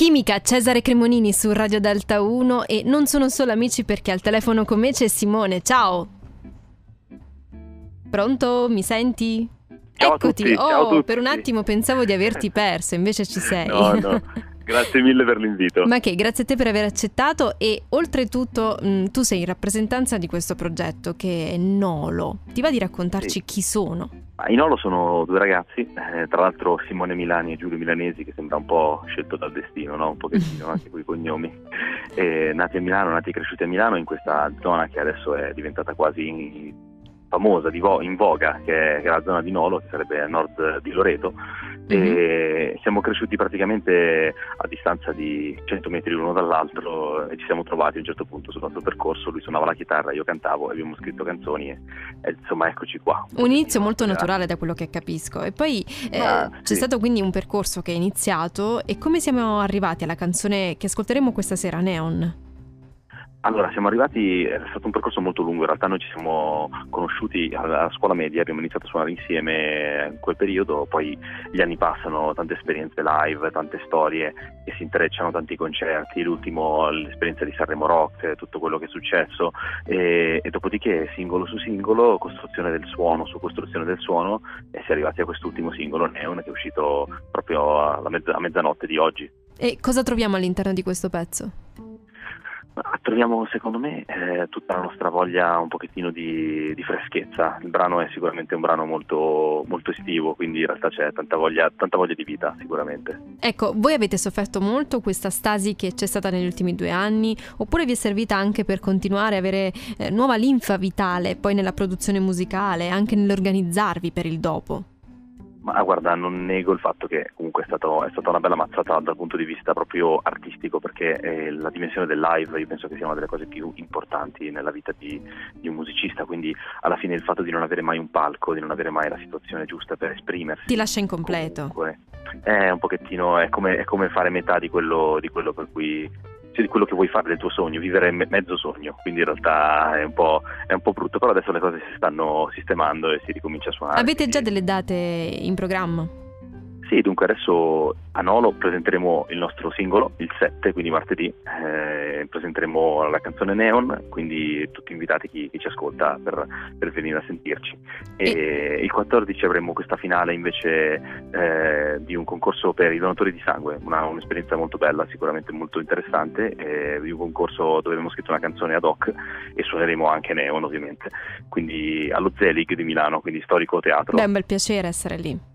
Chimica, Cesare Cremonini su Radio Delta 1 e non sono solo amici perché al telefono con me c'è Simone. Ciao. Pronto? Mi senti? Ciao Eccoti. tutti, oh, per un attimo pensavo di averti perso, invece ci sei. No, no. Grazie mille per l'invito. Ma che, grazie a te per aver accettato e oltretutto mh, tu sei in rappresentanza di questo progetto che è Nolo. Ti va di raccontarci Sì. chi sono? Ah, In Olo sono due ragazzi, eh, tra l'altro Simone Milani e Giulio Milanesi, che sembra un po' scelto dal destino, no? un pochettino anche con i cognomi. Eh, nati a Milano, nati e cresciuti a Milano, in questa zona che adesso è diventata quasi famosa, di vo- in voga, che è, che è la zona di Nolo, che sarebbe a nord di Loreto. E siamo cresciuti praticamente a distanza di 100 metri l'uno dall'altro e ci siamo trovati a un certo punto sul nostro percorso. Lui suonava la chitarra, io cantavo e abbiamo scritto canzoni e, e insomma eccoci qua. Un inizio molto naturale da quello che capisco e poi eh, Ma, c'è sì. stato quindi un percorso che è iniziato e come siamo arrivati alla canzone che ascolteremo questa sera, Neon? Allora, siamo arrivati, è stato un percorso molto lungo, in realtà noi ci siamo conosciuti alla scuola media, abbiamo iniziato a suonare insieme in quel periodo, poi gli anni passano, tante esperienze live, tante storie che si intrecciano, tanti concerti, l'ultimo l'esperienza di Sanremo Rock, tutto quello che è successo e, e dopodiché singolo su singolo, costruzione del suono su costruzione del suono e si è arrivati a quest'ultimo singolo Neon che è uscito proprio alla mezza- a mezzanotte di oggi. E cosa troviamo all'interno di questo pezzo? Ma Troviamo secondo me eh, tutta la nostra voglia un pochettino di, di freschezza. Il brano è sicuramente un brano molto, molto estivo, quindi in realtà c'è tanta voglia, tanta voglia di vita sicuramente. Ecco, voi avete sofferto molto questa stasi che c'è stata negli ultimi due anni oppure vi è servita anche per continuare a avere eh, nuova linfa vitale poi nella produzione musicale, anche nell'organizzarvi per il dopo? Ma guarda, non nego il fatto che comunque è, stato- è stata una bella mazzata dal punto di vista proprio artistico, perché eh, la dimensione del live io penso che sia una delle cose più importanti nella vita di, di un musicista, quindi alla fine il fatto di non avere mai un palco, di non avere mai la situazione giusta per esprimersi. Ti lascia incompleto. Comunque, è un pochettino, è come, è come fare metà di quello, di quello per cui di quello che vuoi fare del tuo sogno, vivere me- mezzo sogno, quindi in realtà è un, po', è un po' brutto, però adesso le cose si stanno sistemando e si ricomincia a suonare. Avete già delle date in programma? Sì, dunque adesso a Nolo presenteremo il nostro singolo, il 7, quindi martedì, eh, presenteremo la canzone Neon, quindi tutti invitati chi, chi ci ascolta per, per venire a sentirci. E, il 14 avremo questa finale invece eh, di un concorso per i donatori di sangue, una- un'esperienza molto bella, sicuramente molto interessante, eh, di un concorso dove abbiamo scritto una canzone ad hoc e suoneremo anche Neon ovviamente, quindi allo Zelig di Milano, quindi storico teatro. Beh, è un bel piacere essere lì.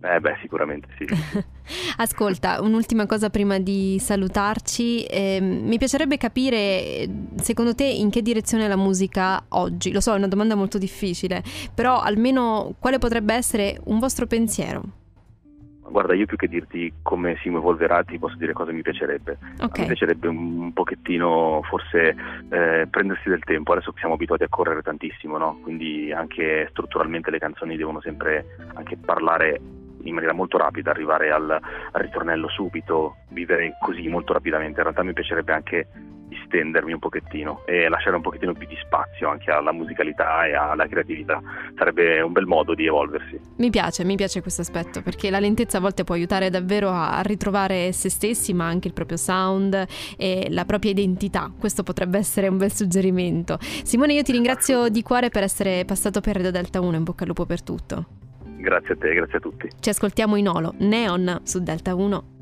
Eh beh, sicuramente sì. Ascolta, un'ultima cosa prima di salutarci. ehm, mi piacerebbe capire, eh, secondo te, in che direzione la musica oggi? Lo so, è una domanda molto difficile, però almeno quale potrebbe essere un vostro pensiero? Guarda, io più che dirti come si evolverà, ti posso dire cosa mi piacerebbe. A me Ok, piacerebbe un pochettino forse eh, prendersi del tempo, adesso siamo abituati a correre tantissimo, no? quindi anche strutturalmente le canzoni devono sempre anche parlare in maniera molto rapida, arrivare al, al ritornello subito, vivere così molto rapidamente. In realtà mi piacerebbe anche distendermi un pochettino e lasciare un pochettino più di spazio anche alla musicalità e alla creatività. Sarebbe un bel modo di evolversi. mi piace, mi piace questo aspetto perché la lentezza a volte può aiutare davvero a, ritrovare se stessi, ma anche il proprio sound e la propria identità. Questo potrebbe essere un bel suggerimento. Simone, io ti ringrazio di cuore per essere passato per Radio Delta 1. In bocca al lupo per tutto. Grazie a te, grazie a tutti. Ci ascoltiamo in olo, Neon su Delta 1.